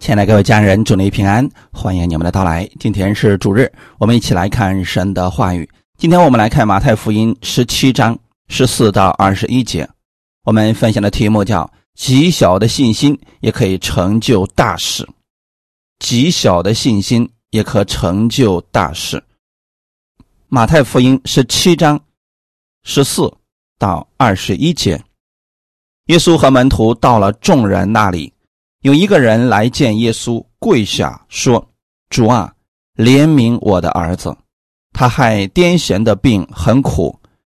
亲爱的各位家人，祝你平安，欢迎你们的到来。今天是主日，我们一起来看神的话语。今天我们来看马太福音十七章十四到二十一节。我们分享的题目叫“极小的信心也可以成就大事”。极小的信心也可成就大事。马太福音十七章十四到二十一节。耶稣和门徒到了众人那里。有一个人来见耶稣，跪下说：“主啊，怜悯我的儿子，他害癫痫的病很苦，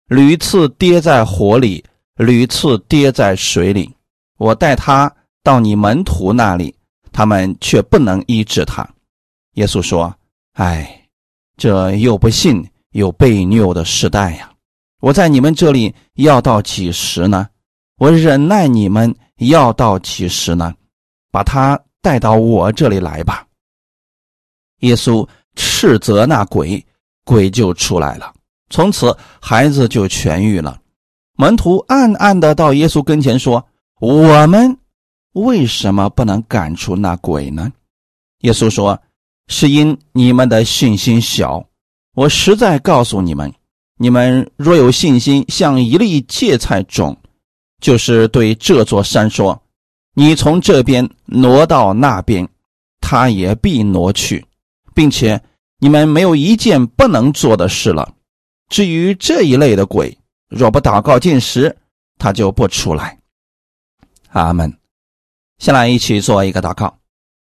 屡次跌在火里，屡次跌在水里。我带他到你门徒那里，他们却不能医治他。”耶稣说：“哎，这又不信又被拗的时代呀！我在你们这里要到几时呢？我忍耐你们要到几时呢？”把他带到我这里来吧。耶稣斥责那鬼，鬼就出来了。从此，孩子就痊愈了。门徒暗暗的到耶稣跟前说：“我们为什么不能赶出那鬼呢？”耶稣说：“是因你们的信心小。我实在告诉你们，你们若有信心，像一粒芥菜种，就是对这座山说。”你从这边挪到那边，他也必挪去，并且你们没有一件不能做的事了。至于这一类的鬼，若不祷告进食，他就不出来。阿门。先来一起做一个祷告，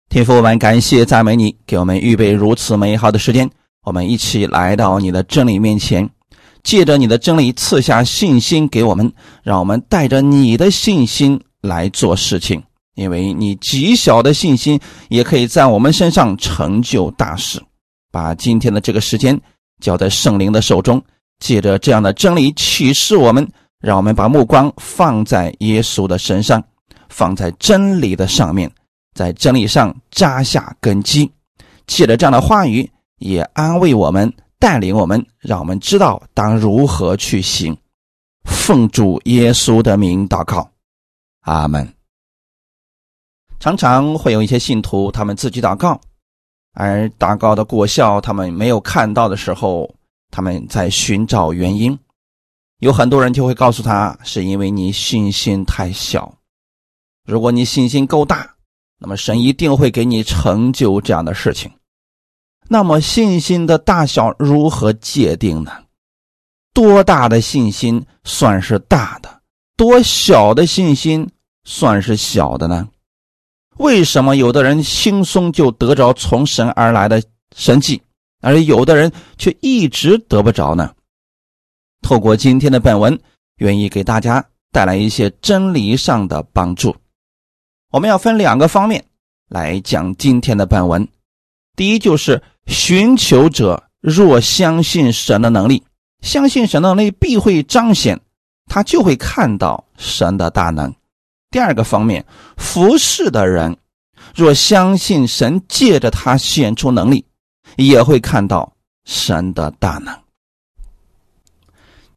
天父，我们感谢赞美你，给我们预备如此美好的时间，我们一起来到你的真理面前，借着你的真理赐下信心给我们，让我们带着你的信心。来做事情，因为你极小的信心也可以在我们身上成就大事。把今天的这个时间交在圣灵的手中，借着这样的真理启示我们，让我们把目光放在耶稣的身上，放在真理的上面，在真理上扎下根基。借着这样的话语，也安慰我们，带领我们，让我们知道当如何去行。奉主耶稣的名祷告。阿门。常常会有一些信徒，他们自己祷告，而祷告的果效他们没有看到的时候，他们在寻找原因。有很多人就会告诉他，是因为你信心太小。如果你信心够大，那么神一定会给你成就这样的事情。那么信心的大小如何界定呢？多大的信心算是大的？多小的信心？算是小的呢？为什么有的人轻松就得着从神而来的神迹，而有的人却一直得不着呢？透过今天的本文，愿意给大家带来一些真理上的帮助。我们要分两个方面来讲今天的本文。第一，就是寻求者若相信神的能力，相信神的能力必会彰显，他就会看到神的大能。第二个方面，服侍的人若相信神借着他显出能力，也会看到神的大能。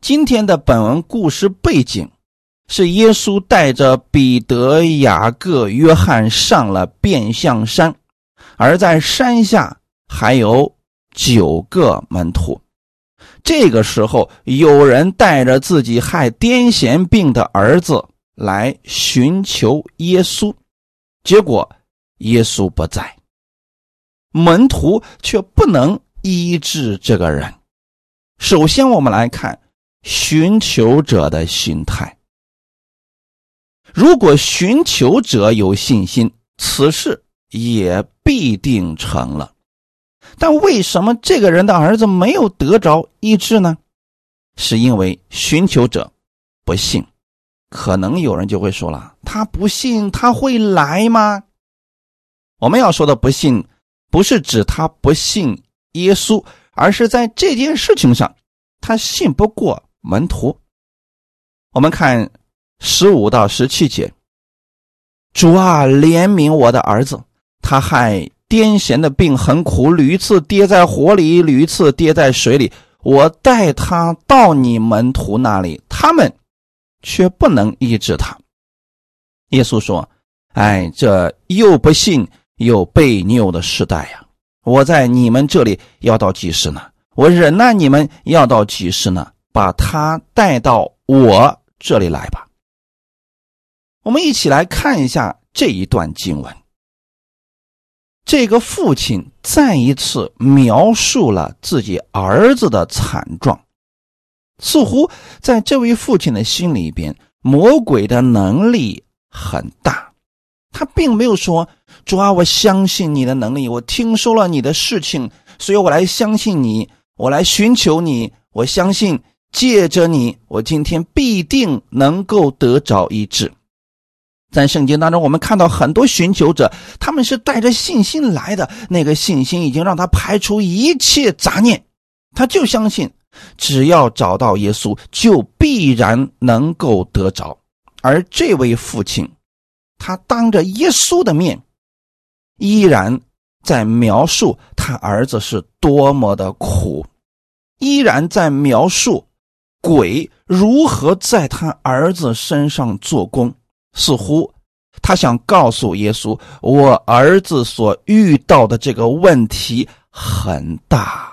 今天的本文故事背景是耶稣带着彼得、雅各、约翰上了变相山，而在山下还有九个门徒。这个时候，有人带着自己害癫痫病的儿子。来寻求耶稣，结果耶稣不在，门徒却不能医治这个人。首先，我们来看寻求者的心态。如果寻求者有信心，此事也必定成了。但为什么这个人的儿子没有得着医治呢？是因为寻求者不信。可能有人就会说了：“他不信，他会来吗？”我们要说的不信，不是指他不信耶稣，而是在这件事情上，他信不过门徒。我们看十五到十七节：“主啊，怜悯我的儿子，他害癫痫的病很苦，屡次跌在火里，屡次跌在水里。我带他到你门徒那里，他们。”却不能医治他。耶稣说：“哎，这又不信又悖拗的时代呀！我在你们这里要到几时呢？我忍耐你们要到几时呢？把他带到我这里来吧。我们一起来看一下这一段经文。这个父亲再一次描述了自己儿子的惨状，似乎在这位父亲的心里边，魔鬼的能力很大。他并没有说：“主啊，我相信你的能力，我听说了你的事情，所以我来相信你，我来寻求你，我相信借着你，我今天必定能够得着医治。”在圣经当中，我们看到很多寻求者，他们是带着信心来的。那个信心已经让他排除一切杂念，他就相信，只要找到耶稣，就必然能够得着。而这位父亲，他当着耶稣的面，依然在描述他儿子是多么的苦，依然在描述鬼如何在他儿子身上做工。似乎他想告诉耶稣，我儿子所遇到的这个问题很大。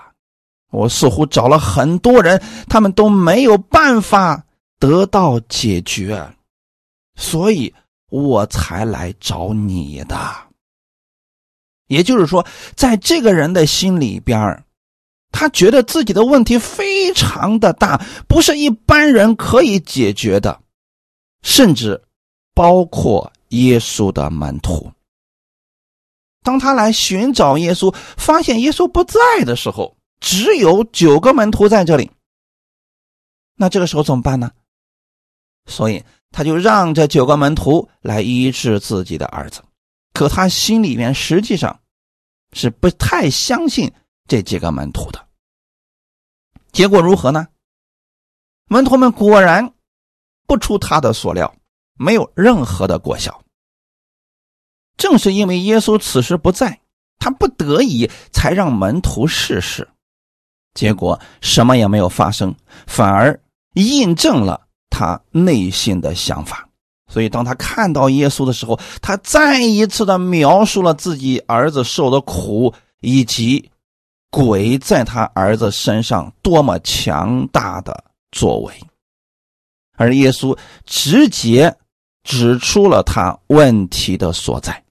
我似乎找了很多人，他们都没有办法得到解决，所以我才来找你的。也就是说，在这个人的心里边，他觉得自己的问题非常的大，不是一般人可以解决的，甚至。包括耶稣的门徒，当他来寻找耶稣，发现耶稣不在的时候，只有九个门徒在这里。那这个时候怎么办呢？所以他就让这九个门徒来医治自己的儿子，可他心里面实际上是不太相信这几个门徒的。结果如何呢？门徒们果然不出他的所料。没有任何的果效。正是因为耶稣此时不在，他不得已才让门徒试试，结果什么也没有发生，反而印证了他内心的想法。所以，当他看到耶稣的时候，他再一次的描述了自己儿子受的苦，以及鬼在他儿子身上多么强大的作为，而耶稣直接。指出了他问题的所在。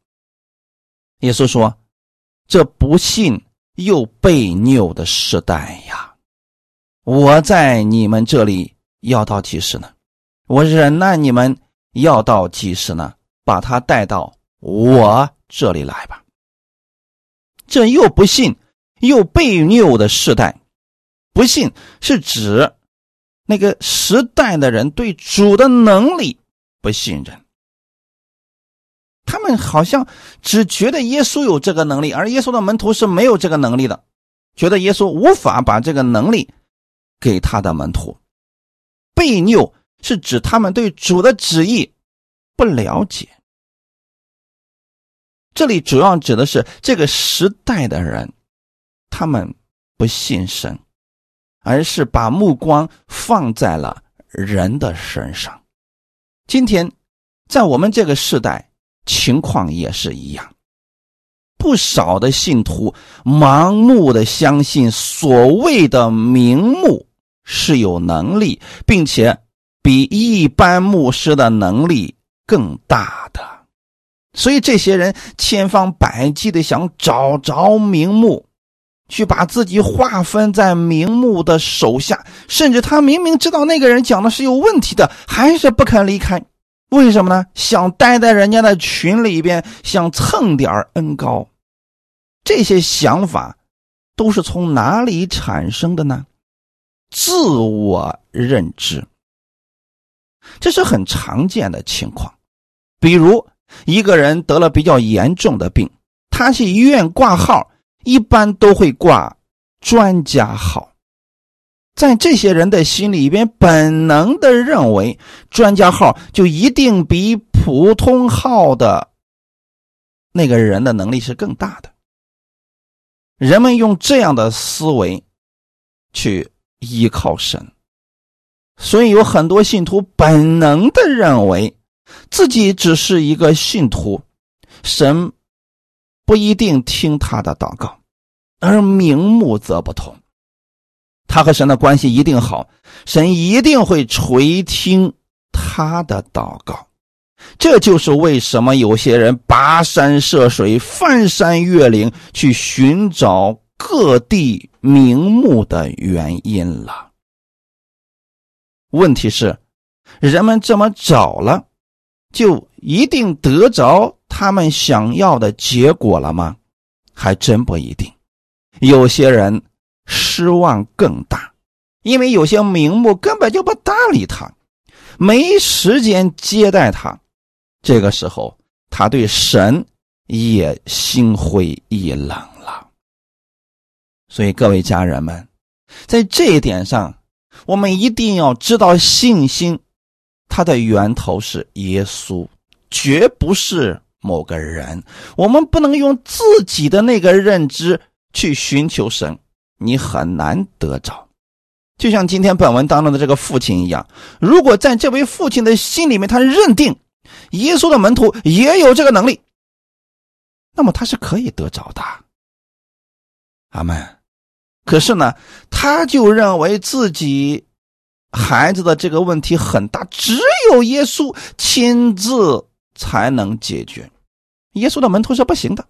耶稣说：“这不信又被拗的时代呀，我在你们这里要到几时呢？我忍耐你们要到几时呢？把他带到我这里来吧。这又不信又被拗的时代，不信是指那个时代的人对主的能力。”不信任，他们好像只觉得耶稣有这个能力，而耶稣的门徒是没有这个能力的，觉得耶稣无法把这个能力给他的门徒。悖拗是指他们对主的旨意不了解。这里主要指的是这个时代的人，他们不信神，而是把目光放在了人的身上。今天，在我们这个时代，情况也是一样。不少的信徒盲目的相信所谓的名目是有能力，并且比一般牧师的能力更大的，所以这些人千方百计的想找着名目，去把自己划分在名目的手下，甚至他明明知道那个人讲的是有问题的，还是不肯离开。为什么呢？想待在人家的群里边，想蹭点恩高。这些想法都是从哪里产生的呢？自我认知，这是很常见的情况。比如一个人得了比较严重的病，他去医院挂号。一般都会挂专家号，在这些人的心里边，本能的认为专家号就一定比普通号的那个人的能力是更大的。人们用这样的思维去依靠神，所以有很多信徒本能的认为自己只是一个信徒，神。不一定听他的祷告，而名目则不同。他和神的关系一定好，神一定会垂听他的祷告。这就是为什么有些人跋山涉水、翻山越岭去寻找各地名目的原因了。问题是，人们这么找了，就一定得着他们想要的结果了吗？还真不一定。有些人失望更大，因为有些名目根本就不搭理他，没时间接待他。这个时候，他对神也心灰意冷了。所以，各位家人们，在这一点上，我们一定要知道，信心它的源头是耶稣，绝不是某个人。我们不能用自己的那个认知去寻求神，你很难得着。就像今天本文当中的这个父亲一样，如果在这位父亲的心里面，他认定。耶稣的门徒也有这个能力，那么他是可以得着的。阿门。可是呢，他就认为自己孩子的这个问题很大，只有耶稣亲自才能解决。耶稣的门徒是不行的。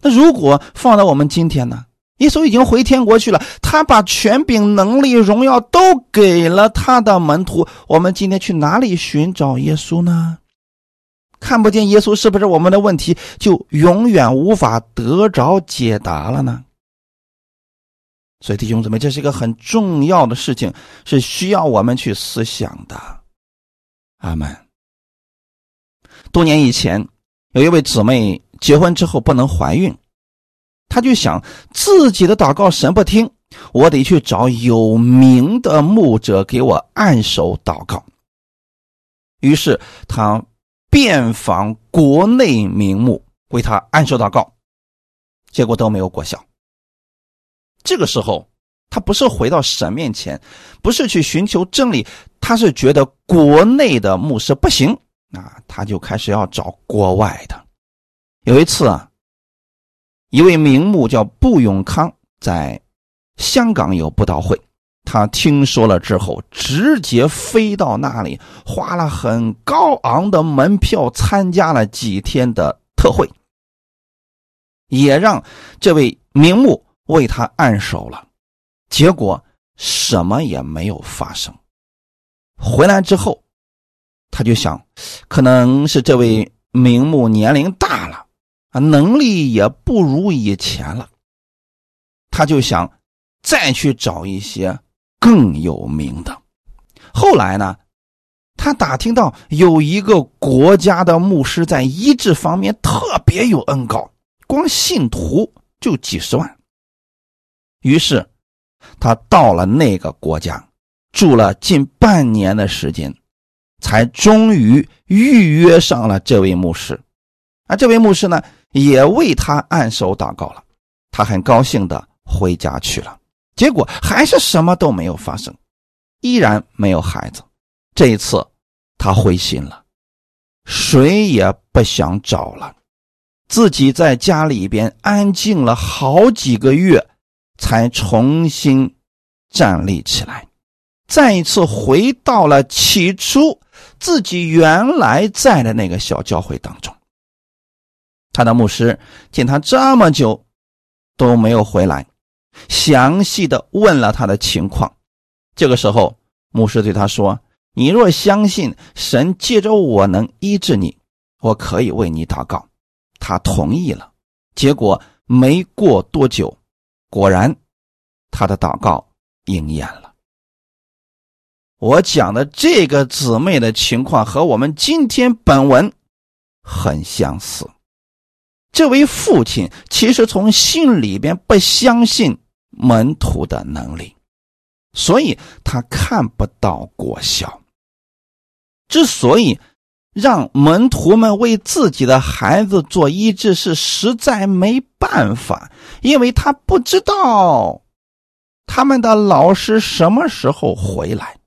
那如果放到我们今天呢？耶稣已经回天国去了，他把权柄、能力、荣耀都给了他的门徒。我们今天去哪里寻找耶稣呢？看不见耶稣，是不是我们的问题就永远无法得着解答了呢？所以弟兄姊妹，这是一个很重要的事情，是需要我们去思想的。阿门。多年以前，有一位姊妹结婚之后不能怀孕。他就想自己的祷告神不听，我得去找有名的牧者给我按手祷告。于是他遍访国内名目为他按手祷告，结果都没有果效。这个时候他不是回到神面前，不是去寻求真理，他是觉得国内的牧师不行啊，他就开始要找国外的。有一次啊。一位名目叫布永康，在香港有布道会，他听说了之后，直接飞到那里，花了很高昂的门票，参加了几天的特会，也让这位名目为他按手了，结果什么也没有发生。回来之后，他就想，可能是这位名目年龄大了。能力也不如以前了，他就想再去找一些更有名的。后来呢，他打听到有一个国家的牧师在医治方面特别有恩高，光信徒就几十万。于是他到了那个国家，住了近半年的时间，才终于预约上了这位牧师。而这位牧师呢？也为他按手祷告了，他很高兴的回家去了。结果还是什么都没有发生，依然没有孩子。这一次他灰心了，谁也不想找了，自己在家里边安静了好几个月，才重新站立起来，再一次回到了起初自己原来在的那个小教会当中。他的牧师见他这么久都没有回来，详细的问了他的情况。这个时候，牧师对他说：“你若相信神借着我能医治你，我可以为你祷告。”他同意了。结果没过多久，果然他的祷告应验了。我讲的这个姊妹的情况和我们今天本文很相似。这位父亲其实从心里边不相信门徒的能力，所以他看不到果效。之所以让门徒们为自己的孩子做医治，是实在没办法，因为他不知道他们的老师什么时候回来。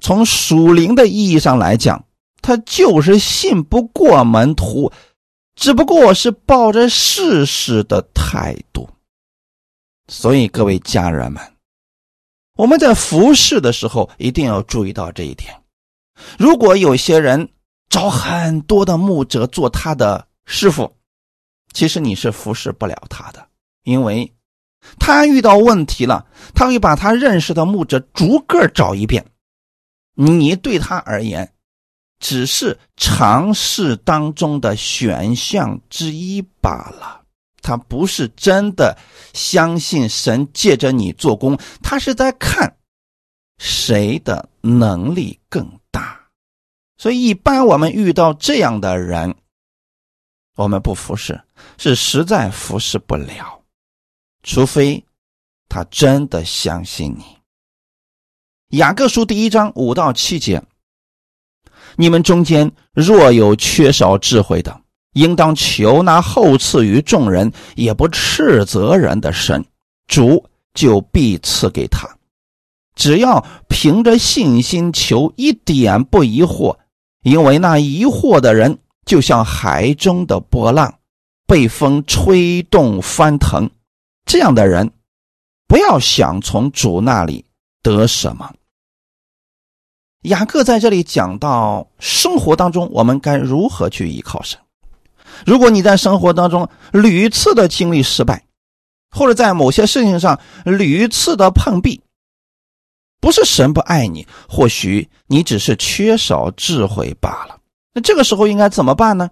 从属灵的意义上来讲，他就是信不过门徒。只不过是抱着试试的态度。所以，各位家人们，我们在服侍的时候一定要注意到这一点。如果有些人找很多的牧者做他的师傅，其实你是服侍不了他的，因为他遇到问题了，他会把他认识的牧者逐个找一遍。你对他而言，只是尝试当中的选项之一罢了。他不是真的相信神借着你做工，他是在看谁的能力更大。所以，一般我们遇到这样的人，我们不服侍，是实在服侍不了，除非他真的相信你。雅各书第一章五到七节：你们中间若有缺少智慧的，应当求那后赐于众人也不斥责人的神，主就必赐给他。只要凭着信心求，一点不疑惑，因为那疑惑的人就像海中的波浪，被风吹动翻腾。这样的人，不要想从主那里得什么。雅各在这里讲到生活当中，我们该如何去依靠神？如果你在生活当中屡次的经历失败，或者在某些事情上屡次的碰壁，不是神不爱你，或许你只是缺少智慧罢了。那这个时候应该怎么办呢？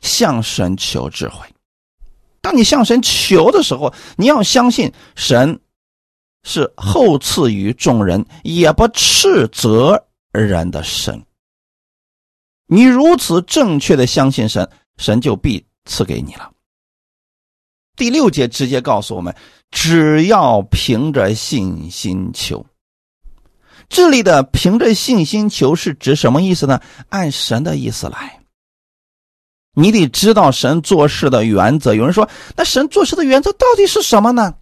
向神求智慧。当你向神求的时候，你要相信神。是后赐于众人，也不斥责人的神。你如此正确的相信神，神就必赐给你了。第六节直接告诉我们，只要凭着信心求。这里的凭着信心求是指什么意思呢？按神的意思来。你得知道神做事的原则。有人说，那神做事的原则到底是什么呢？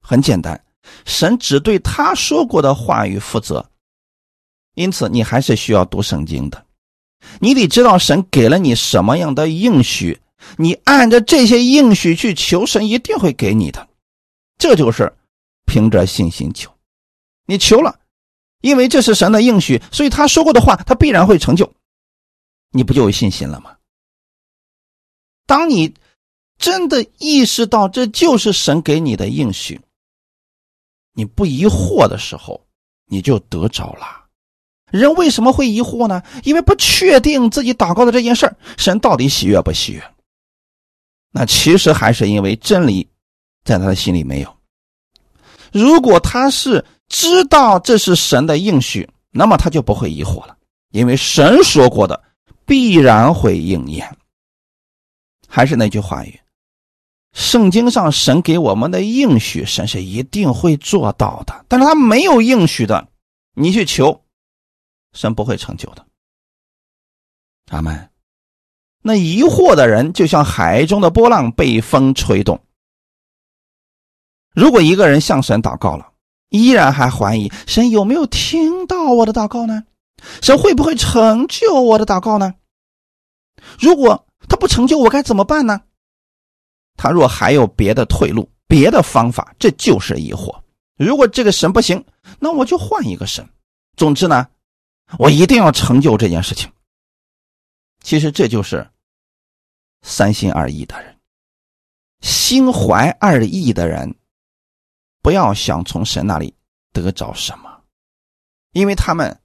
很简单。神只对他说过的话语负责，因此你还是需要读圣经的。你得知道神给了你什么样的应许，你按着这些应许去求，神一定会给你的。这就是凭着信心求。你求了，因为这是神的应许，所以他说过的话，他必然会成就。你不就有信心了吗？当你真的意识到这就是神给你的应许。你不疑惑的时候，你就得着了。人为什么会疑惑呢？因为不确定自己祷告的这件事神到底喜悦不喜悦。那其实还是因为真理在他的心里没有。如果他是知道这是神的应许，那么他就不会疑惑了，因为神说过的必然会应验。还是那句话语。圣经上神给我们的应许，神是一定会做到的。但是他没有应许的，你去求，神不会成就的。阿门。那疑惑的人就像海中的波浪被风吹动。如果一个人向神祷告了，依然还怀疑神有没有听到我的祷告呢？神会不会成就我的祷告呢？如果他不成就，我该怎么办呢？他若还有别的退路、别的方法，这就是疑惑。如果这个神不行，那我就换一个神。总之呢，我一定要成就这件事情。其实这就是三心二意的人，心怀二意的人，不要想从神那里得着什么，因为他们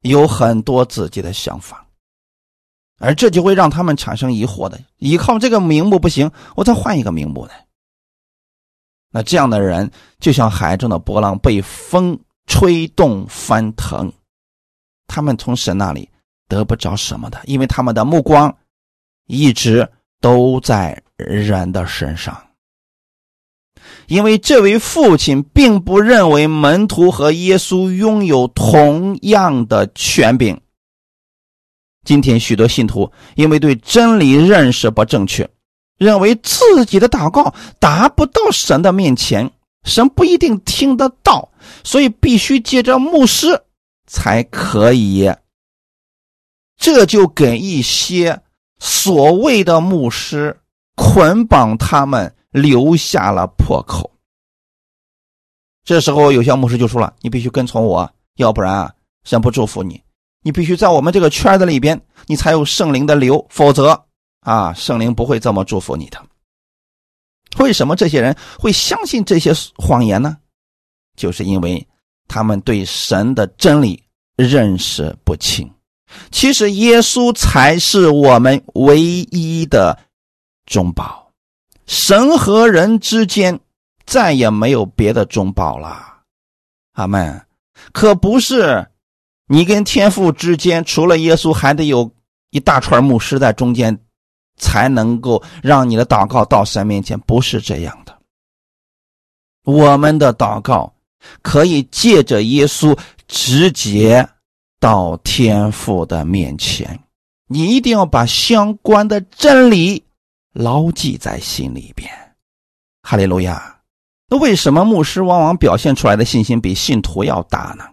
有很多自己的想法。而这就会让他们产生疑惑的，依靠这个名目不行，我再换一个名目来？那这样的人就像海中的波浪被风吹动翻腾，他们从神那里得不着什么的，因为他们的目光一直都在人的身上。因为这位父亲并不认为门徒和耶稣拥有同样的权柄。今天许多信徒因为对真理认识不正确，认为自己的祷告达不到神的面前，神不一定听得到，所以必须借着牧师才可以。这就给一些所谓的牧师捆绑他们，留下了破口。这时候，有些牧师就说了：“你必须跟从我，要不然啊，神不祝福你。你必须在我们这个圈子里边，你才有圣灵的流，否则啊，圣灵不会这么祝福你的。”为什么这些人会相信这些谎言呢？就是因为他们对神的真理认识不清。其实，耶稣才是我们唯一的中保，神和人之间。再也没有别的中保了，阿门。可不是，你跟天父之间除了耶稣，还得有一大串牧师在中间，才能够让你的祷告到神面前。不是这样的，我们的祷告可以借着耶稣直接到天父的面前。你一定要把相关的真理牢记在心里边。哈利路亚。那为什么牧师往往表现出来的信心比信徒要大呢？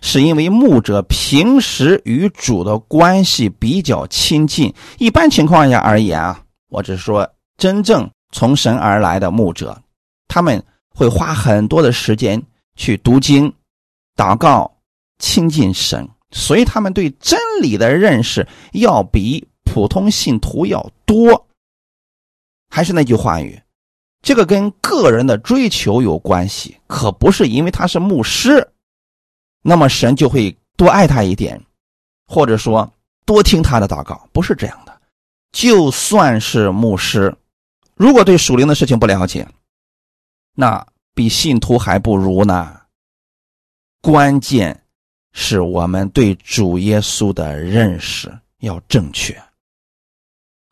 是因为牧者平时与主的关系比较亲近。一般情况下而言啊，我只是说真正从神而来的牧者，他们会花很多的时间去读经、祷告、亲近神，所以他们对真理的认识要比普通信徒要多。还是那句话语。这个跟个人的追求有关系，可不是因为他是牧师，那么神就会多爱他一点，或者说多听他的祷告，不是这样的。就算是牧师，如果对属灵的事情不了解，那比信徒还不如呢。关键是我们对主耶稣的认识要正确。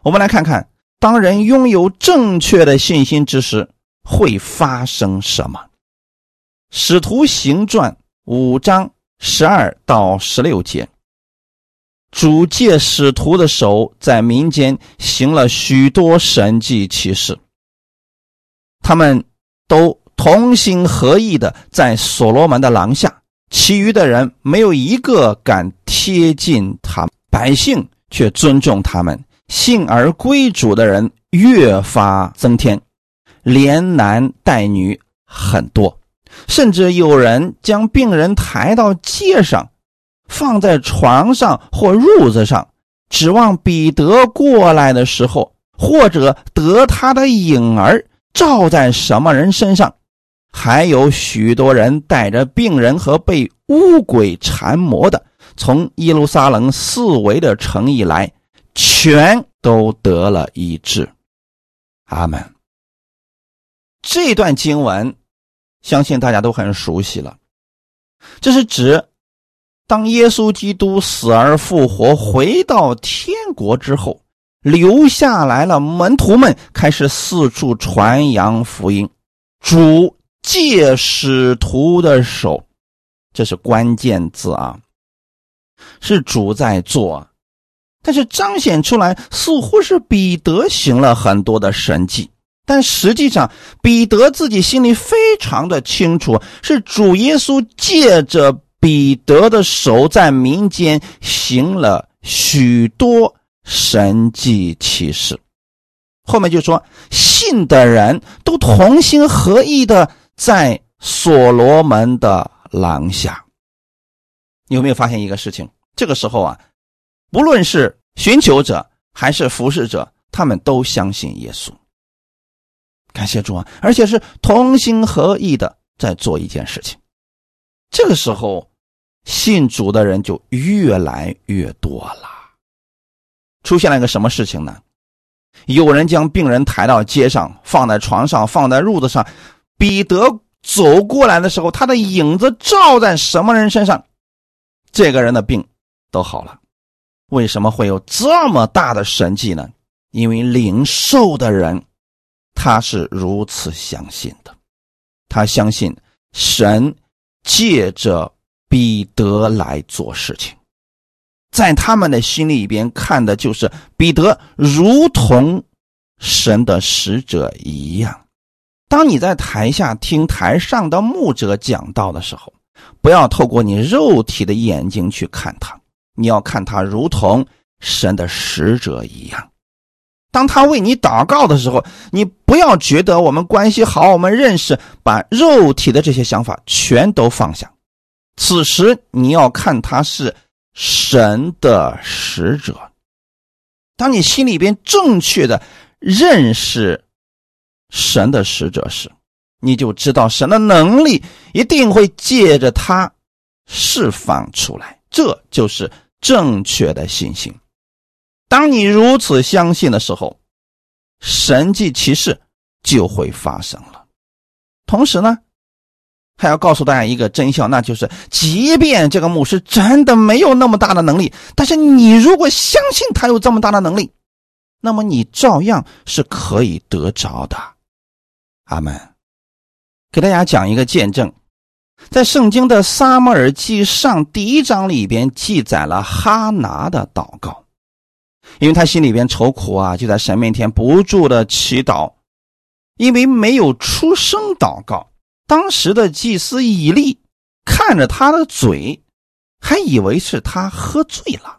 我们来看看。当人拥有正确的信心之时，会发生什么？使徒行传五章十二到十六节，主借使徒的手在民间行了许多神迹奇事，他们都同心合意的在所罗门的廊下，其余的人没有一个敢贴近他，百姓却尊重他们。信而归主的人越发增添，连男带女很多，甚至有人将病人抬到街上，放在床上或褥子上，指望彼得过来的时候，或者得他的影儿照在什么人身上。还有许多人带着病人和被巫鬼缠磨的，从耶路撒冷四围的城以来。全都得了医治，阿门。这段经文，相信大家都很熟悉了。这是指，当耶稣基督死而复活，回到天国之后，留下来了门徒们，开始四处传扬福音。主借使徒的手，这是关键字啊，是主在做。但是彰显出来似乎是彼得行了很多的神迹，但实际上彼得自己心里非常的清楚，是主耶稣借着彼得的手在民间行了许多神迹奇事。后面就说信的人都同心合意的在所罗门的廊下。你有没有发现一个事情？这个时候啊。不论是寻求者还是服侍者，他们都相信耶稣。感谢主啊！而且是同心合意的在做一件事情。这个时候，信主的人就越来越多了。出现了一个什么事情呢？有人将病人抬到街上，放在床上，放在褥子上。彼得走过来的时候，他的影子照在什么人身上，这个人的病都好了。为什么会有这么大的神迹呢？因为灵兽的人，他是如此相信的，他相信神借着彼得来做事情，在他们的心里边看的就是彼得如同神的使者一样。当你在台下听台上的牧者讲道的时候，不要透过你肉体的眼睛去看他。你要看他如同神的使者一样。当他为你祷告的时候，你不要觉得我们关系好，我们认识，把肉体的这些想法全都放下。此时你要看他是神的使者。当你心里边正确的认识神的使者时，你就知道神的能力一定会借着他释放出来。这就是正确的信心。当你如此相信的时候，神迹奇事就会发生了。同时呢，还要告诉大家一个真相，那就是，即便这个牧师真的没有那么大的能力，但是你如果相信他有这么大的能力，那么你照样是可以得着的。阿门。给大家讲一个见证，在圣经的撒母耳记上第一章里边记载了哈拿的祷告。因为他心里边愁苦啊，就在神面前不住的祈祷，因为没有出声祷告。当时的祭司以利看着他的嘴，还以为是他喝醉了，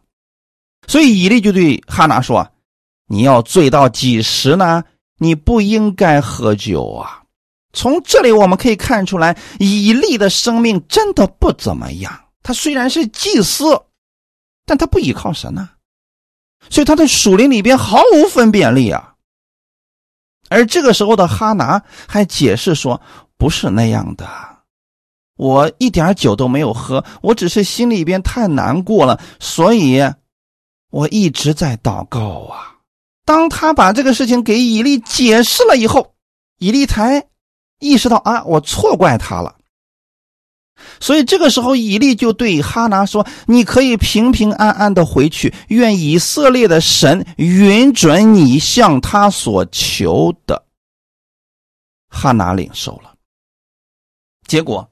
所以以利就对哈拿说：“你要醉到几时呢？你不应该喝酒啊！”从这里我们可以看出来，以利的生命真的不怎么样。他虽然是祭司，但他不依靠神呢。所以他在树林里边毫无分辨力啊。而这个时候的哈拿还解释说：“不是那样的，我一点酒都没有喝，我只是心里边太难过了，所以我一直在祷告啊。”当他把这个事情给以利解释了以后，以利才意识到啊，我错怪他了。所以这个时候，以利就对哈拿说：“你可以平平安安的回去，愿以色列的神允准你向他所求的。”哈拿领受了。结果，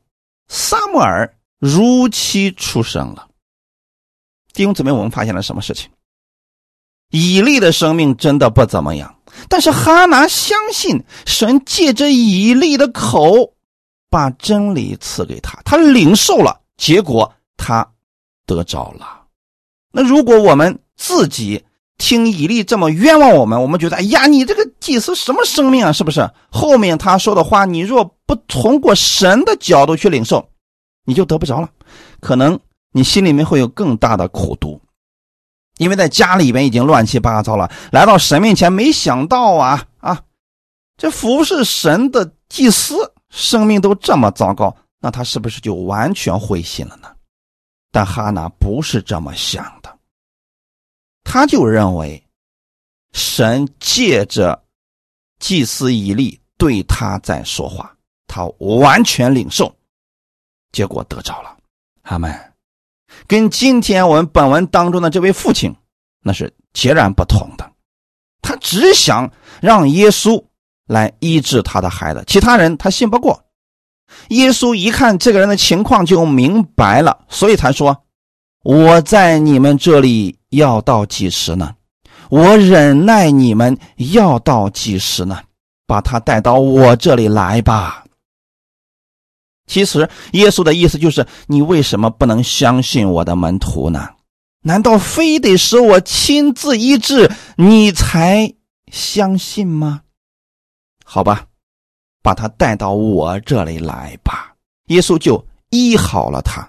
撒母耳如期出生了。弟兄姊妹，我们发现了什么事情？以利的生命真的不怎么样，但是哈拿相信神借着以利的口。把真理赐给他，他领受了，结果他得着了。那如果我们自己听以利这么冤枉我们，我们觉得，哎呀，你这个祭司什么生命啊？是不是？后面他说的话，你若不通过神的角度去领受，你就得不着了。可能你心里面会有更大的苦毒，因为在家里边已经乱七八糟了，来到神面前，没想到啊啊，这服侍神的祭司。生命都这么糟糕，那他是不是就完全灰心了呢？但哈娜不是这么想的，他就认为神借着祭司以利对他在说话，他完全领受，结果得着了。阿门。跟今天我们本文当中的这位父亲那是截然不同的，他只想让耶稣。来医治他的孩子，其他人他信不过。耶稣一看这个人的情况就明白了，所以才说：“我在你们这里要到几时呢？我忍耐你们要到几时呢？把他带到我这里来吧。”其实耶稣的意思就是：你为什么不能相信我的门徒呢？难道非得使我亲自医治你才相信吗？好吧，把他带到我这里来吧。耶稣就医好了他。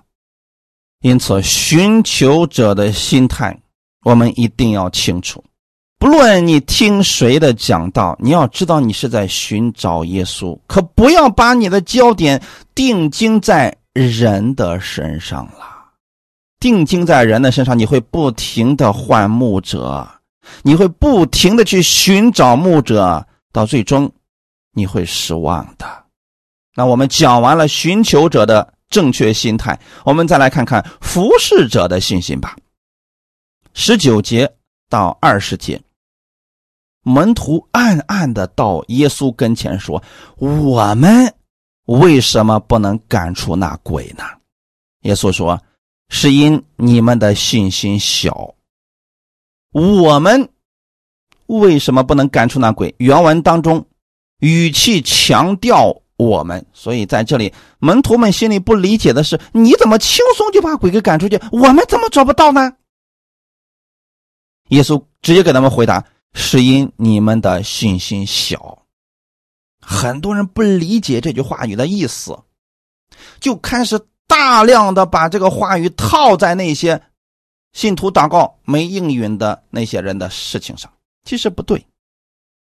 因此，寻求者的心态，我们一定要清楚。不论你听谁的讲道，你要知道你是在寻找耶稣，可不要把你的焦点定睛在人的身上了。定睛在人的身上，你会不停的换牧者，你会不停的去寻找牧者，到最终。你会失望的。那我们讲完了寻求者的正确心态，我们再来看看服侍者的信心吧。十九节到二十节，门徒暗暗的到耶稣跟前说：“我们为什么不能赶出那鬼呢？”耶稣说：“是因你们的信心小。”我们为什么不能赶出那鬼？原文当中。语气强调我们，所以在这里门徒们心里不理解的是：你怎么轻松就把鬼给赶出去？我们怎么做不到呢？耶稣直接给他们回答：“是因你们的信心小。”很多人不理解这句话语的意思，就开始大量的把这个话语套在那些信徒祷告没应允的那些人的事情上。其实不对，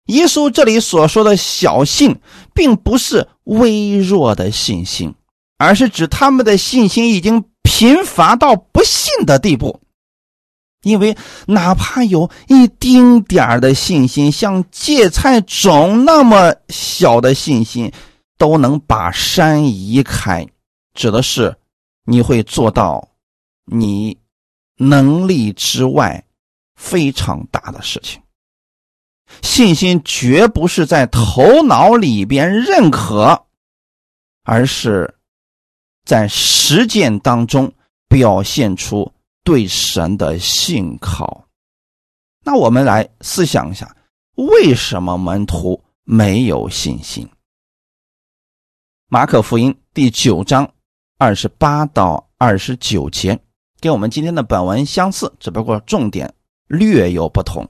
耶稣这里所说的小信，并不是微弱的信心，而是指他们的信心已经贫乏到不信的地步。因为哪怕有一丁点儿的信心，像芥菜种那么小的信心，都能把山移开，指的是你会做到你能力之外非常大的事情。信心绝不是在头脑里边认可，而是在实践当中表现出。对神的信靠，那我们来思想一下，为什么门徒没有信心？马可福音第九章二十八到二十九节，跟我们今天的本文相似，只不过重点略有不同。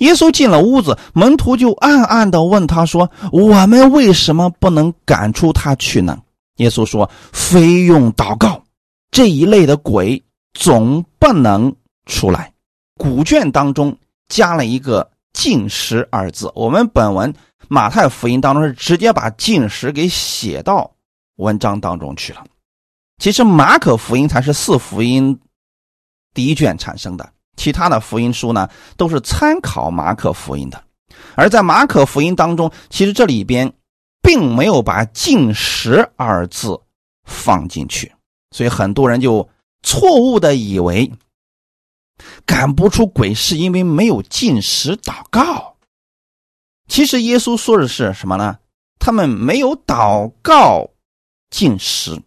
耶稣进了屋子，门徒就暗暗的问他说：“我们为什么不能赶出他去呢？”耶稣说：“非用祷告，这一类的鬼。”总不能出来。古卷当中加了一个“禁食”二字。我们本文马太福音当中是直接把“禁食”给写到文章当中去了。其实马可福音才是四福音第一卷产生的，其他的福音书呢都是参考马可福音的。而在马可福音当中，其实这里边并没有把“禁食”二字放进去，所以很多人就。错误的以为赶不出鬼是因为没有进食祷告，其实耶稣说的是什么呢？他们没有祷告进食。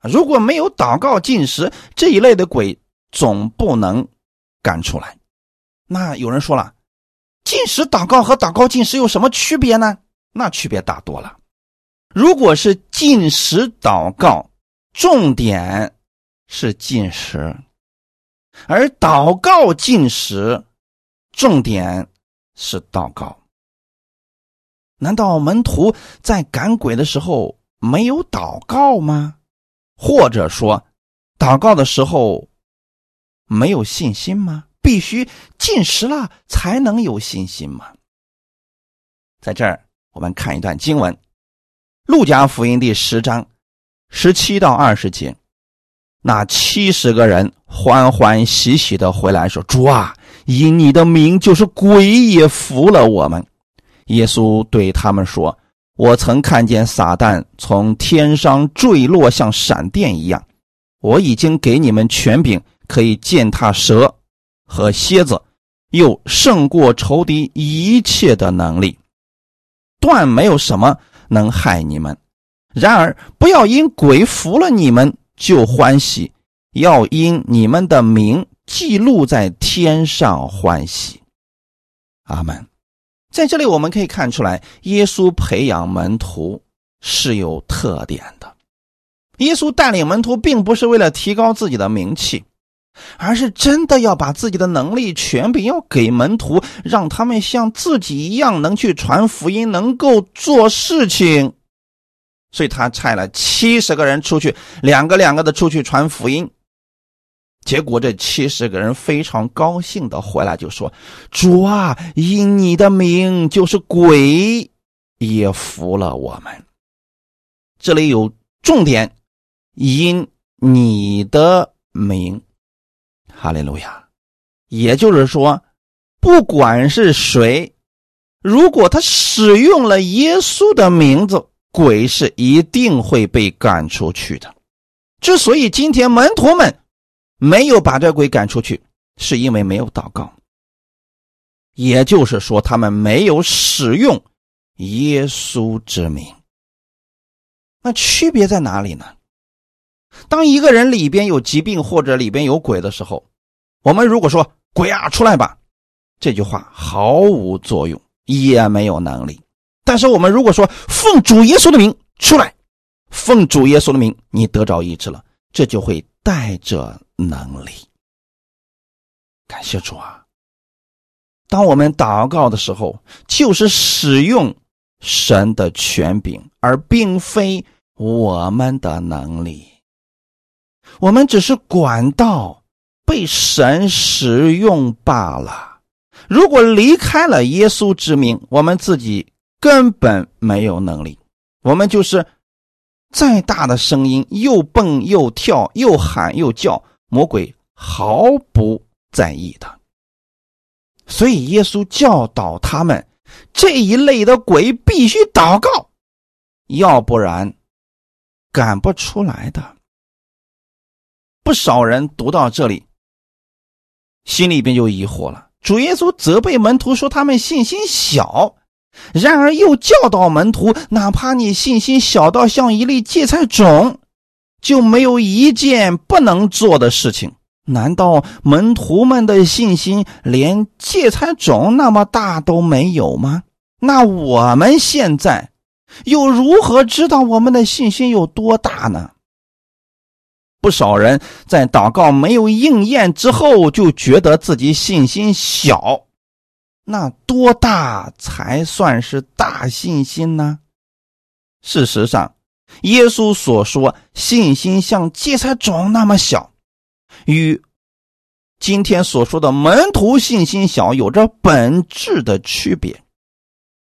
如果没有祷告进食，这一类的鬼总不能赶出来。那有人说了，进食祷告和祷告进食有什么区别呢？那区别大多了。如果是进食祷告，重点。是进食，而祷告进食，重点是祷告。难道门徒在赶鬼的时候没有祷告吗？或者说，祷告的时候没有信心吗？必须进食了才能有信心吗？在这儿，我们看一段经文，《路加福音》第十章十七到二十节。那七十个人欢欢喜喜的回来，说：“主啊，以你的名，就是鬼也服了我们。”耶稣对他们说：“我曾看见撒旦从天上坠落，像闪电一样。我已经给你们权柄，可以践踏蛇和蝎子，又胜过仇敌一切的能力，断没有什么能害你们。然而，不要因鬼服了你们。”就欢喜，要因你们的名记录在天上欢喜。阿门。在这里我们可以看出来，耶稣培养门徒是有特点的。耶稣带领门徒，并不是为了提高自己的名气，而是真的要把自己的能力、权柄要给门徒，让他们像自己一样能去传福音，能够做事情。所以他派了七十个人出去，两个两个的出去传福音。结果这七十个人非常高兴的回来就说：“主啊，因你的名，就是鬼也服了我们。”这里有重点，因你的名，哈利路亚。也就是说，不管是谁，如果他使用了耶稣的名字。鬼是一定会被赶出去的。之所以今天门徒们没有把这鬼赶出去，是因为没有祷告，也就是说，他们没有使用耶稣之名。那区别在哪里呢？当一个人里边有疾病或者里边有鬼的时候，我们如果说“鬼啊，出来吧”，这句话毫无作用，也没有能力。但是我们如果说奉主耶稣的名出来，奉主耶稣的名，你得着医治了，这就会带着能力。感谢主啊！当我们祷告的时候，就是使用神的权柄，而并非我们的能力。我们只是管道，被神使用罢了。如果离开了耶稣之名，我们自己根本没有能力。我们就是再大的声音，又蹦又跳，又喊又叫，魔鬼毫不在意的。所以耶稣教导他们，这一类的鬼必须祷告，要不然赶不出来的。不少人读到这里，心里边就疑惑了。主耶稣责备门徒说他们信心小，然而又教导门徒，哪怕你信心小到像一粒芥菜种，就没有一件不能做的事情。难道门徒们的信心连芥菜种那么大都没有吗？那我们现在又如何知道我们的信心有多大呢？不少人在祷告没有应验之后，就觉得自己信心小。那多大才算是大信心呢？事实上，耶稣所说信心像芥菜种那么小。与今天所说的门徒信心小有着本质的区别。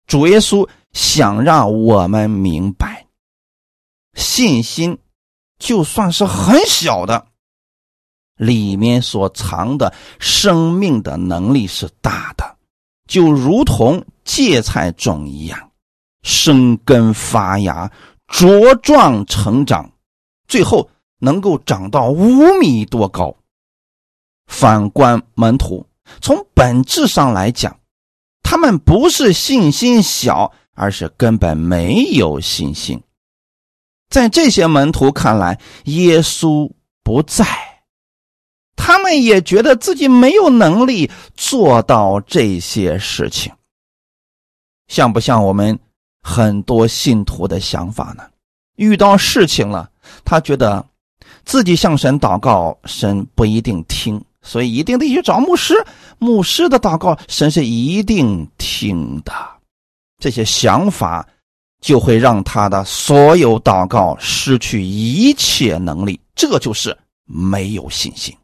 主耶稣想让我们明白，信心就算是很小的，里面所藏的生命的能力是大的，就如同芥菜种一样，生根发芽，茁壮成长，最后。能够长到五米多高。反观门徒，从本质上来讲，他们不是信心小，而是根本没有信心。在这些门徒看来，耶稣不在，他们也觉得自己没有能力做到这些事情。像不像我们很多信徒的想法呢？遇到事情了，他觉得。自己向神祷告，神不一定听，所以一定得去找牧师。牧师的祷告，神是一定听的。这些想法就会让他的所有祷告失去一切能力，这就是没有信心。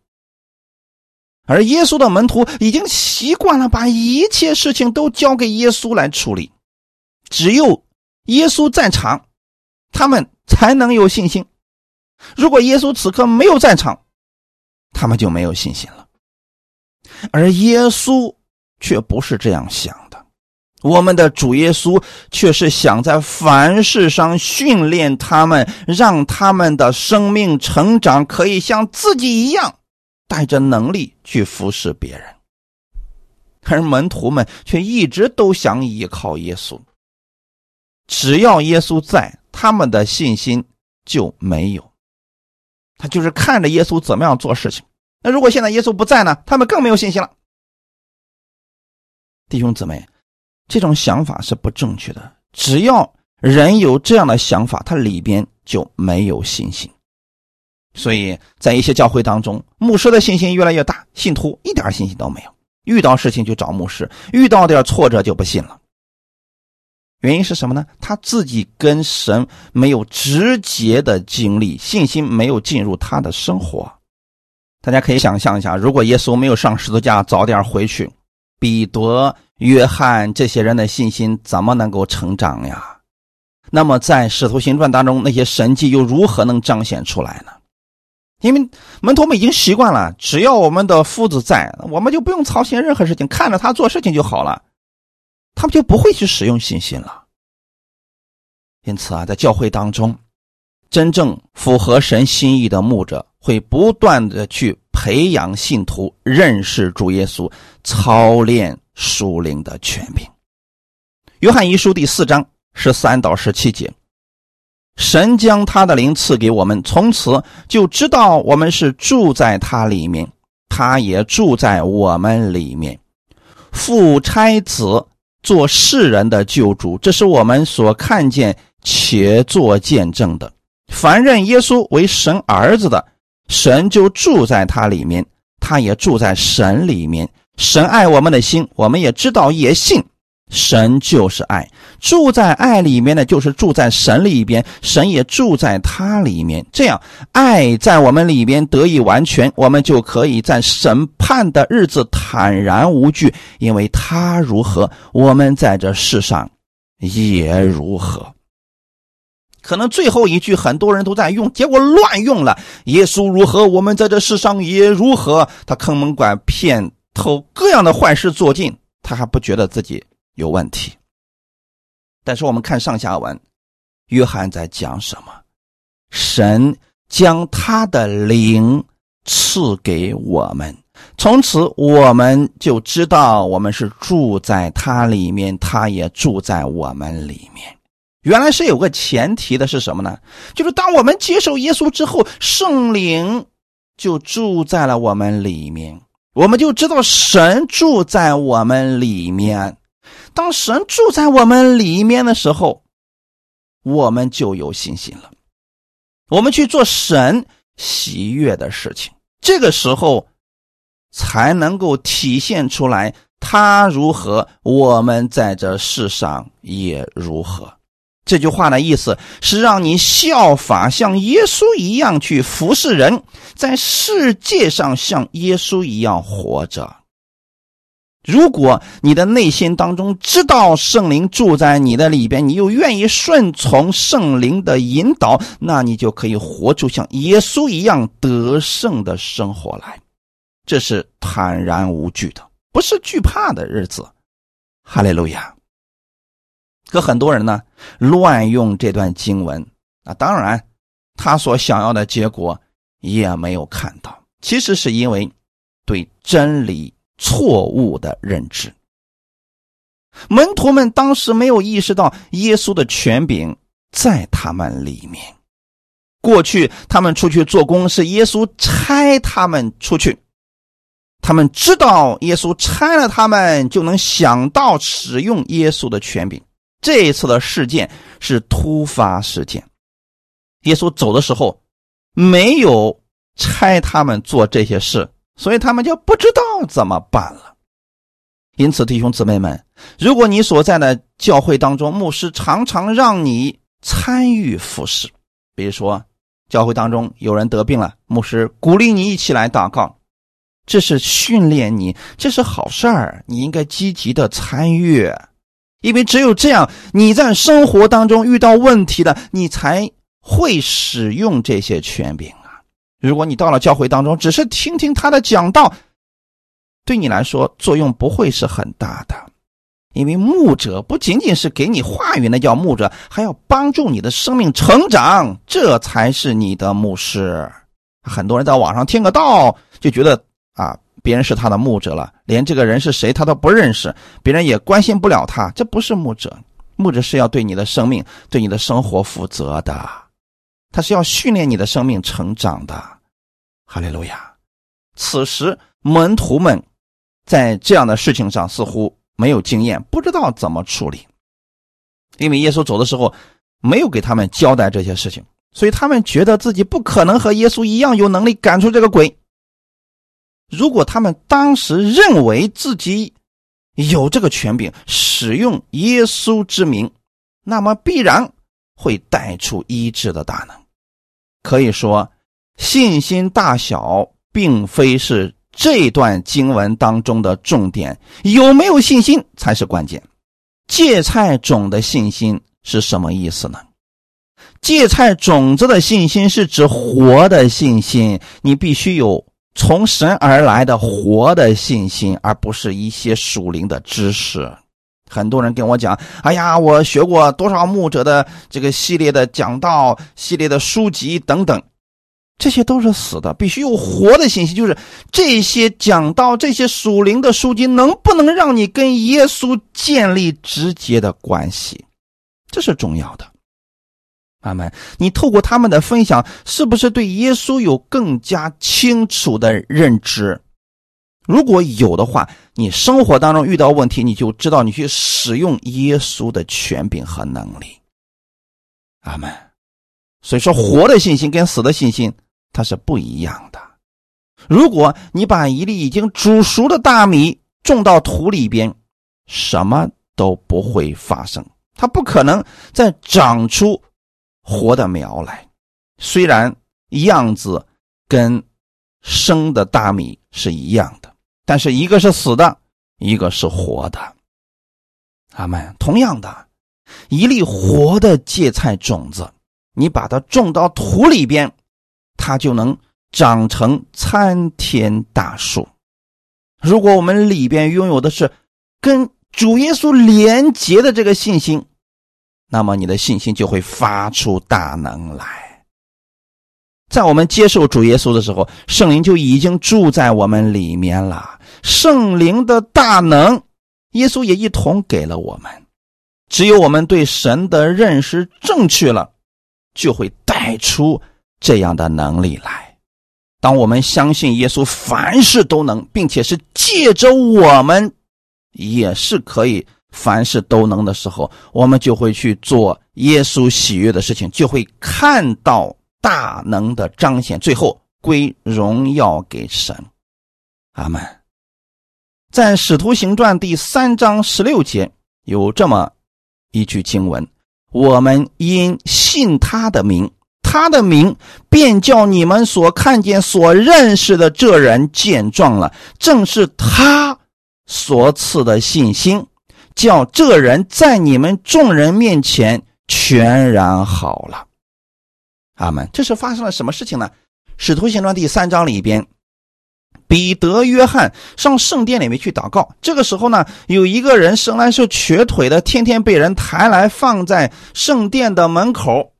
而耶稣的门徒已经习惯了把一切事情都交给耶稣来处理，只有耶稣在场，他们才能有信心。如果耶稣此刻没有在场，他们就没有信心了。而耶稣却不是这样想，我们的主耶稣却是想在凡事上训练他们，让他们的生命成长可以像自己一样，带着能力去服侍别人。而门徒们却一直都想依靠耶稣，只要耶稣在，他们的信心就没有。他就是看着耶稣怎么样做事情。那如果现在耶稣不在呢？他们更没有信心了。弟兄姊妹，这种想法是不正确的。只要人有这样的想法，他里边就没有信心。所以在一些教会当中，牧师的信心越来越大，信徒一点信心都没有。遇到事情就找牧师，遇到点挫折就不信了。原因是什么呢？他自己跟神没有直接的经历，信心没有进入他的生活。大家可以想象一下，如果耶稣没有上十字架，早点回去，彼得、约翰这些人的信心怎么能够成长呀？那么在使徒行传当中，那些神迹又如何能彰显出来呢？因为门徒们已经习惯了，只要我们的夫子在，我们就不用操心任何事情，看着他做事情就好了。他们就不会去使用信心了。因此啊，在教会当中，真正符合神心意的牧者会不断的去培养信徒认识主耶稣，操练属灵的权柄。约翰一书第四章十三到十七节，神将他的灵赐给我们，从此就知道我们是住在他里面，他也住在我们里面。父差子。做世人的救主，这是我们所看见且做见证的。凡认耶稣为神儿子的，神就住在他里面，他也住在神里面。神爱我们的心，我们也知道，也信。神就是爱，住在爱里面的，就是住在神里边，神也住在他里面。这样，爱在我们里边得以完全，我们就可以在审判的日子坦然无惧，因为他如何，我们在这世上也如何。可能最后一句很多人都在用，结果乱用了。耶稣如何，我们在这世上也如何。他坑蒙拐骗、偷各样的坏事做尽，他还不觉得自己。有问题，但是我们看上下文，约翰在讲什么？神将他的灵赐给我们，从此我们就知道我们是住在他里面，他也住在我们里面。原来是有个前提的，是什么呢？就是当我们接受耶稣之后，圣灵就住在了我们里面，我们就知道神住在我们里面。当神住在我们里面的时候，我们就有信心了。我们去做神喜悦的事情，这个时候才能够体现出来他如何，我们在这世上也如何。这句话的意思是让你效法像耶稣一样去服侍人，在世界上像耶稣一样活着。如果你的内心当中知道圣灵住在你的里边，你又愿意顺从圣灵的引导，那你就可以活出像耶稣一样得胜的生活来。这是坦然无惧的，不是惧怕的日子。哈利路亚。可很多人呢，乱用这段经文啊，当然，他所想要的结果也没有看到。其实是因为对真理。错误的认知，门徒们当时没有意识到耶稣的权柄在他们里面。过去他们出去做工是耶稣差他们出去，他们知道耶稣差了他们，就能想到使用耶稣的权柄。这一次的事件是突发事件，耶稣走的时候没有差他们做这些事。所以他们就不知道怎么办了。因此，弟兄姊妹们，如果你所在的教会当中，牧师常常让你参与服侍，比如说教会当中有人得病了，牧师鼓励你一起来祷告，这是训练你，这是好事儿，你应该积极的参与，因为只有这样，你在生活当中遇到问题的，你才会使用这些权柄啊。如果你到了教会当中，只是听听他的讲道，对你来说作用不会是很大的，因为牧者不仅仅是给你话语，那叫牧者，还要帮助你的生命成长，这才是你的牧师。很多人在网上听个道，就觉得啊，别人是他的牧者了，连这个人是谁他都不认识，别人也关心不了他，这不是牧者。牧者是要对你的生命、对你的生活负责的。他是要训练你的生命成长的，哈利路亚。此时门徒们在这样的事情上似乎没有经验，不知道怎么处理，因为耶稣走的时候没有给他们交代这些事情，所以他们觉得自己不可能和耶稣一样有能力赶出这个鬼。如果他们当时认为自己有这个权柄，使用耶稣之名，那么必然会带出医治的大能。可以说，信心大小并非是这段经文当中的重点，有没有信心才是关键。芥菜种的信心是什么意思呢？芥菜种子的信心是指活的信心，你必须有从神而来的活的信心，而不是一些属灵的知识。很多人跟我讲：“哎呀，我学过多少牧者的这个系列的讲道、系列的书籍等等，这些都是死的，必须有活的信息。就是这些讲道、这些属灵的书籍，能不能让你跟耶稣建立直接的关系？这是重要的。阿门。你透过他们的分享，是不是对耶稣有更加清楚的认知？如果有的话，你生活当中遇到问题，你就知道你去使用耶稣的权柄和能力。阿门。所以说，活的信心跟死的信心它是不一样的。如果你把一粒已经煮熟的大米种到土里边，什么都不会发生，它不可能再长出活的苗来。虽然样子跟生的大米是一样的，但是一个是死的，一个是活的。阿门。同样的，一粒活的芥菜种子，你把它种到土里边，它就能。长成参天大树。如果我们里边拥有的是跟主耶稣连结的这个信心，那么你的信心就会发出大能来。在我们接受主耶稣的时候，圣灵就已经住在我们里面了。圣灵的大能，耶稣也一同给了我们。只有我们对神的认识正确了，就会带出这样的能力来。当我们相信耶稣凡事都能，并且是借着我们也是可以凡事都能的时候，我们就会去做耶稣喜悦的事情，就会看到大能的彰显，最后归荣耀给神。阿门。在《使徒行传》第三章十六节有这么一句经文：“我们因信他的名。”他的名便叫你们所看见、所认识的这人见状了，正是他所赐的信心，叫这人在你们众人面前全然好了。阿门。这是发生了什么事情呢？使徒行传第三章里边，彼得、约翰上圣殿里面去祷告。这个时候呢，有一个人生来是瘸腿的，天天被人抬来放在圣殿的门口。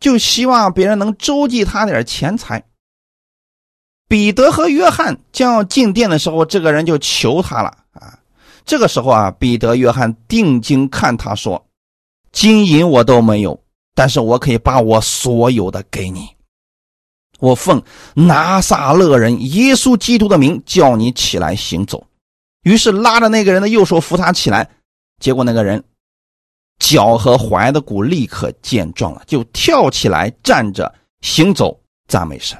就希望别人能周济他点钱财。彼得和约翰将要进店的时候，这个人就求他了啊。这个时候啊，彼得、约翰定睛看他说：“金银我都没有，但是我可以把我所有的给你。我奉拿撒勒人耶稣基督的名叫你起来行走。”于是拉着那个人的右手扶他起来，结果那个人。脚和踝的骨立刻健壮了，就跳起来站着行走，赞美神。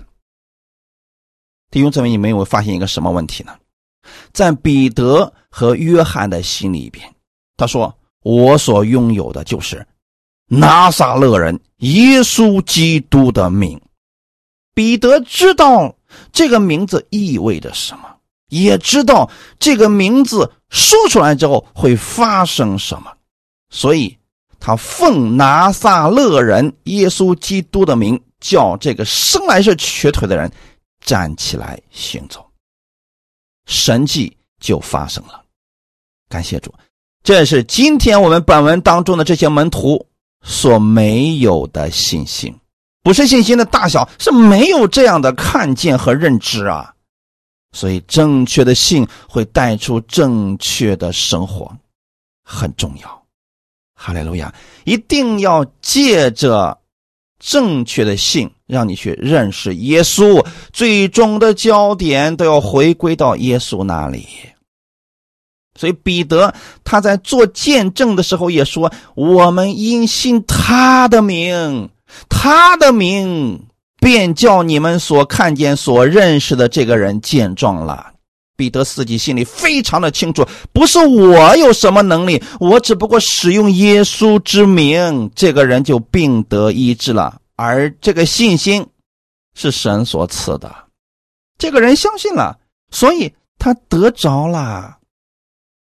弟兄姊妹，你们有没有发现一个什么问题呢？在彼得和约翰的心里边，他说：“我所拥有的就是拿撒勒人耶稣基督的名。”彼得知道这个名字意味着什么，也知道这个名字说出来之后会发生什么。所以，他奉拿撒勒人耶稣基督的名，叫这个生来是瘸腿的人站起来行走，神迹就发生了。感谢主，这是今天我们本文当中的这些门徒所没有的信心，不是信心的大小，是没有这样的看见和认知啊。所以，正确的信会带出正确的生活，很重要。哈利路亚！一定要借着正确的信，让你去认识耶稣。最终的焦点都要回归到耶稣那里。所以彼得他在做见证的时候也说：“我们因信他的名，他的名便叫你们所看见、所认识的这个人见状了。”彼得自己心里非常的清楚，不是我有什么能力，我只不过使用耶稣之名，这个人就病得医治了。而这个信心是神所赐的，这个人相信了，所以他得着了。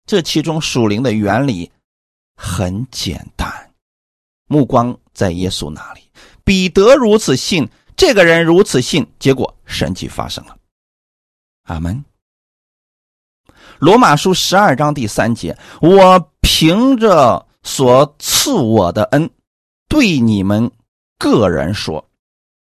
这其中属灵的原理很简单，目光在耶稣那里。彼得如此信，这个人如此信，结果神迹发生了。阿门。罗马书十二章第三节，我凭着所赐我的恩，对你们个人说，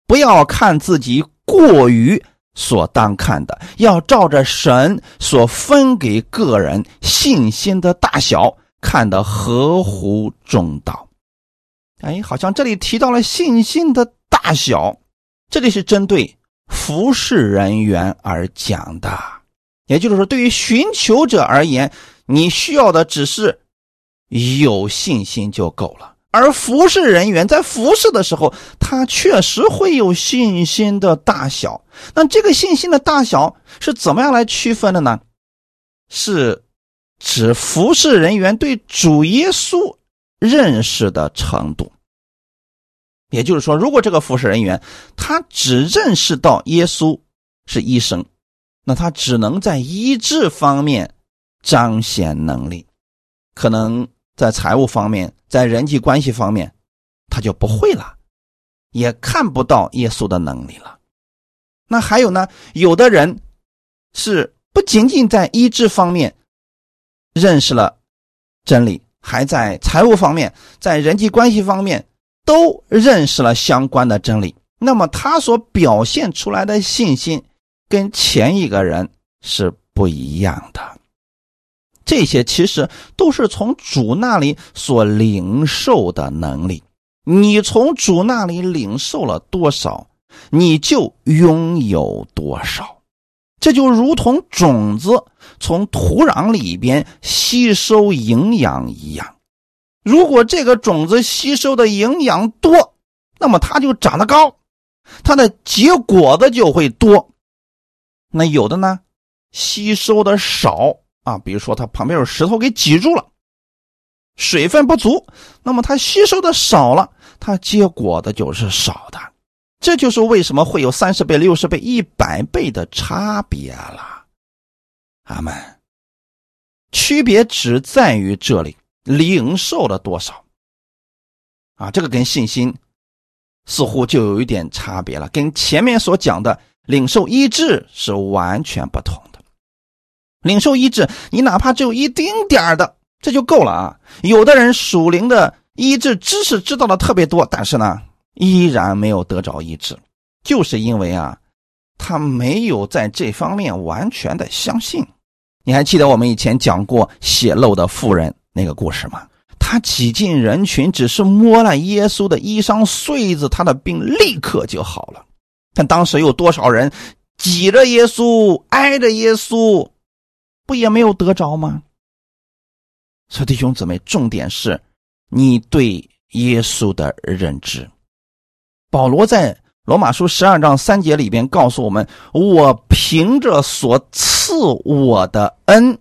不要看自己过于所当看的，要照着神所分给个人信心的大小，看得合乎中道。哎，好像这里提到了信心的大小，这里是针对服侍人员而讲的。也就是说，对于寻求者而言，你需要的只是有信心就够了；而服侍人员在服侍的时候，他确实会有信心的大小。那这个信心的大小是怎么样来区分的呢？是指服侍人员对主耶稣认识的程度。也就是说，如果这个服侍人员他只认识到耶稣是医生，那他只能在医治方面彰显能力，可能在财务方面、在人际关系方面，他就不会了，也看不到耶稣的能力了。那还有呢？有的人是不仅仅在医治方面认识了真理，还在财务方面、在人际关系方面。都认识了相关的真理，那么他所表现出来的信心跟前一个人是不一样的。这些其实都是从主那里所领受的能力。你从主那里领受了多少，你就拥有多少。这就如同种子从土壤里边吸收营养一样。如果这个种子吸收的营养多，那么它就长得高，它的结果子就会多。那有的呢，吸收的少啊，比如说它旁边有石头给挤住了，水分不足，那么它吸收的少了，它结果的就是少的。这就是为什么会有三十倍、六十倍、一百倍的差别了。阿门。区别只在于这里。领受了多少？啊，这个跟信心似乎就有一点差别了，跟前面所讲的领受医治是完全不同的。领受医治，你哪怕只有一丁点儿的，这就够了啊。有的人属灵的医治知识知道的特别多，但是呢，依然没有得着医治，就是因为啊，他没有在这方面完全的相信。你还记得我们以前讲过血漏的妇人？那个故事吗，他挤进人群，只是摸了耶稣的衣裳穗子，他的病立刻就好了。但当时有多少人挤着耶稣，挨着耶稣，不也没有得着吗？所以弟兄姊妹，重点是你对耶稣的认知。保罗在罗马书十二章三节里边告诉我们：“我凭着所赐我的恩。”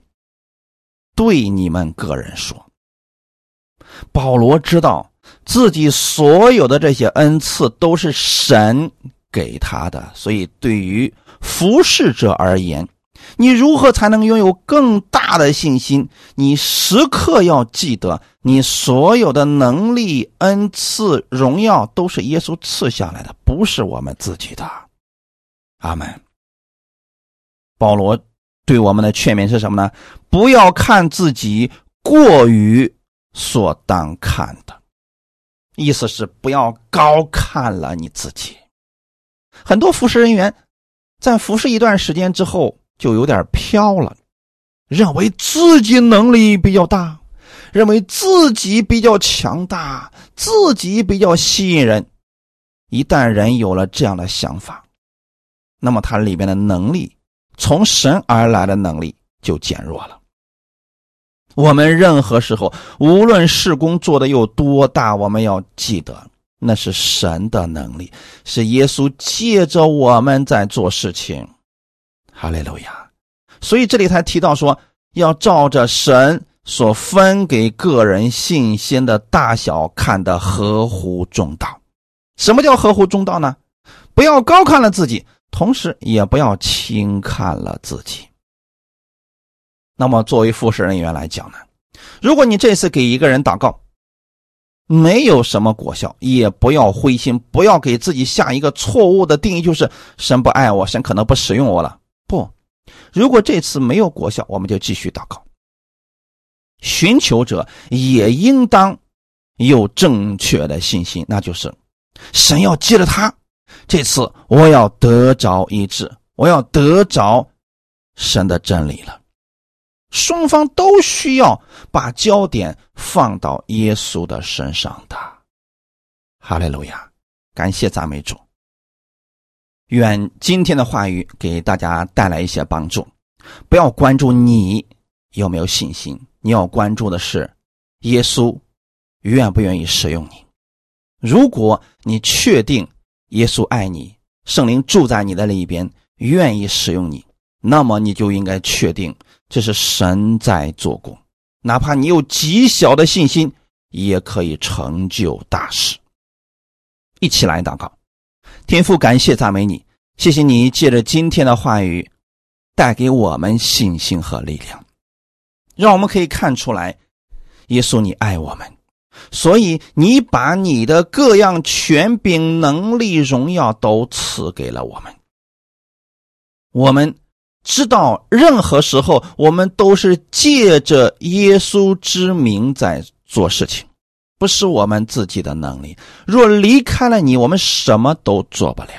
对你们个人说，保罗知道自己所有的这些恩赐都是神给他的，所以对于服侍者而言，你如何才能拥有更大的信心？你时刻要记得，你所有的能力、恩赐、荣耀都是耶稣赐下来的，不是我们自己的。阿门。保罗。对我们的劝勉是什么呢？不要看自己过于所当看的，意思是不要高看了你自己。很多服侍人员在服侍一段时间之后就有点飘了，认为自己能力比较大，认为自己比较强大，自己比较吸引人。一旦人有了这样的想法，那么他里边的能力。从神而来的能力就减弱了。我们任何时候，无论事工做的有多大，我们要记得，那是神的能力，是耶稣借着我们在做事情。哈利路亚！所以这里才提到说，要照着神所分给个人信心的大小看得合乎中道。什么叫合乎中道呢？不要高看了自己。同时，也不要轻看了自己。那么，作为服侍人员来讲呢，如果你这次给一个人祷告，没有什么果效，也不要灰心，不要给自己下一个错误的定义，就是神不爱我，神可能不使用我了。如果这次没有果效，我们就继续祷告。寻求者也应当有正确的信心，那就是神要接着他。这次我要得着医治，我要得着神的真理了。双方都需要把焦点放到耶稣的身上的。哈利路亚，感谢赞美主。愿今天的话语给大家带来一些帮助。不要关注你有没有信心，你要关注的是耶稣愿不愿意使用你？如果你确定耶稣爱你，圣灵住在你的里边，愿意使用你，那么你就应该确定这是神在做工，哪怕你有极小的信心，也可以成就大事。一起来祷告，天父，感谢赞美你，谢谢你借着今天的话语，带给我们信心和力量，让我们可以看出来，耶稣你爱我们。所以，你把你的各样权柄、能力、荣耀都赐给了我们。我们知道，任何时候我们都是借着耶稣之名在做事情，不是我们自己的能力。若离开了你，我们什么都做不了。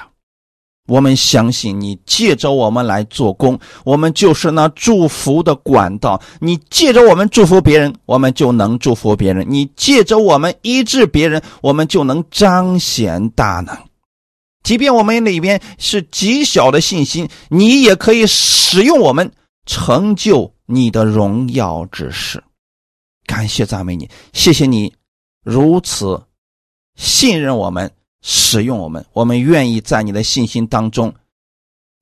我们相信你借着我们来做工，我们就是那祝福的管道。你借着我们祝福别人，我们就能祝福别人；你借着我们医治别人，我们就能彰显大能。即便我们里边是极小的信心，你也可以使用我们，成就你的荣耀之事。感谢赞美你，谢谢你如此信任我们。使用我们，我们愿意在你的信心当中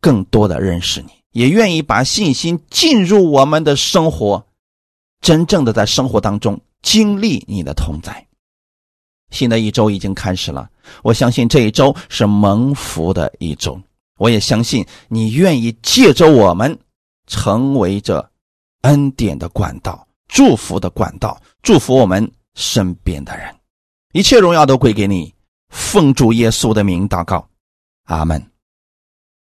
更多的认识你，也愿意把信心进入我们的生活，真正的在生活当中经历你的同在。新的一周已经开始了，我相信这一周是蒙福的一周。我也相信你愿意借着我们成为这恩典的管道、祝福的管道，祝福我们身边的人。一切荣耀都归给你。奉主耶稣的名祷告，阿门。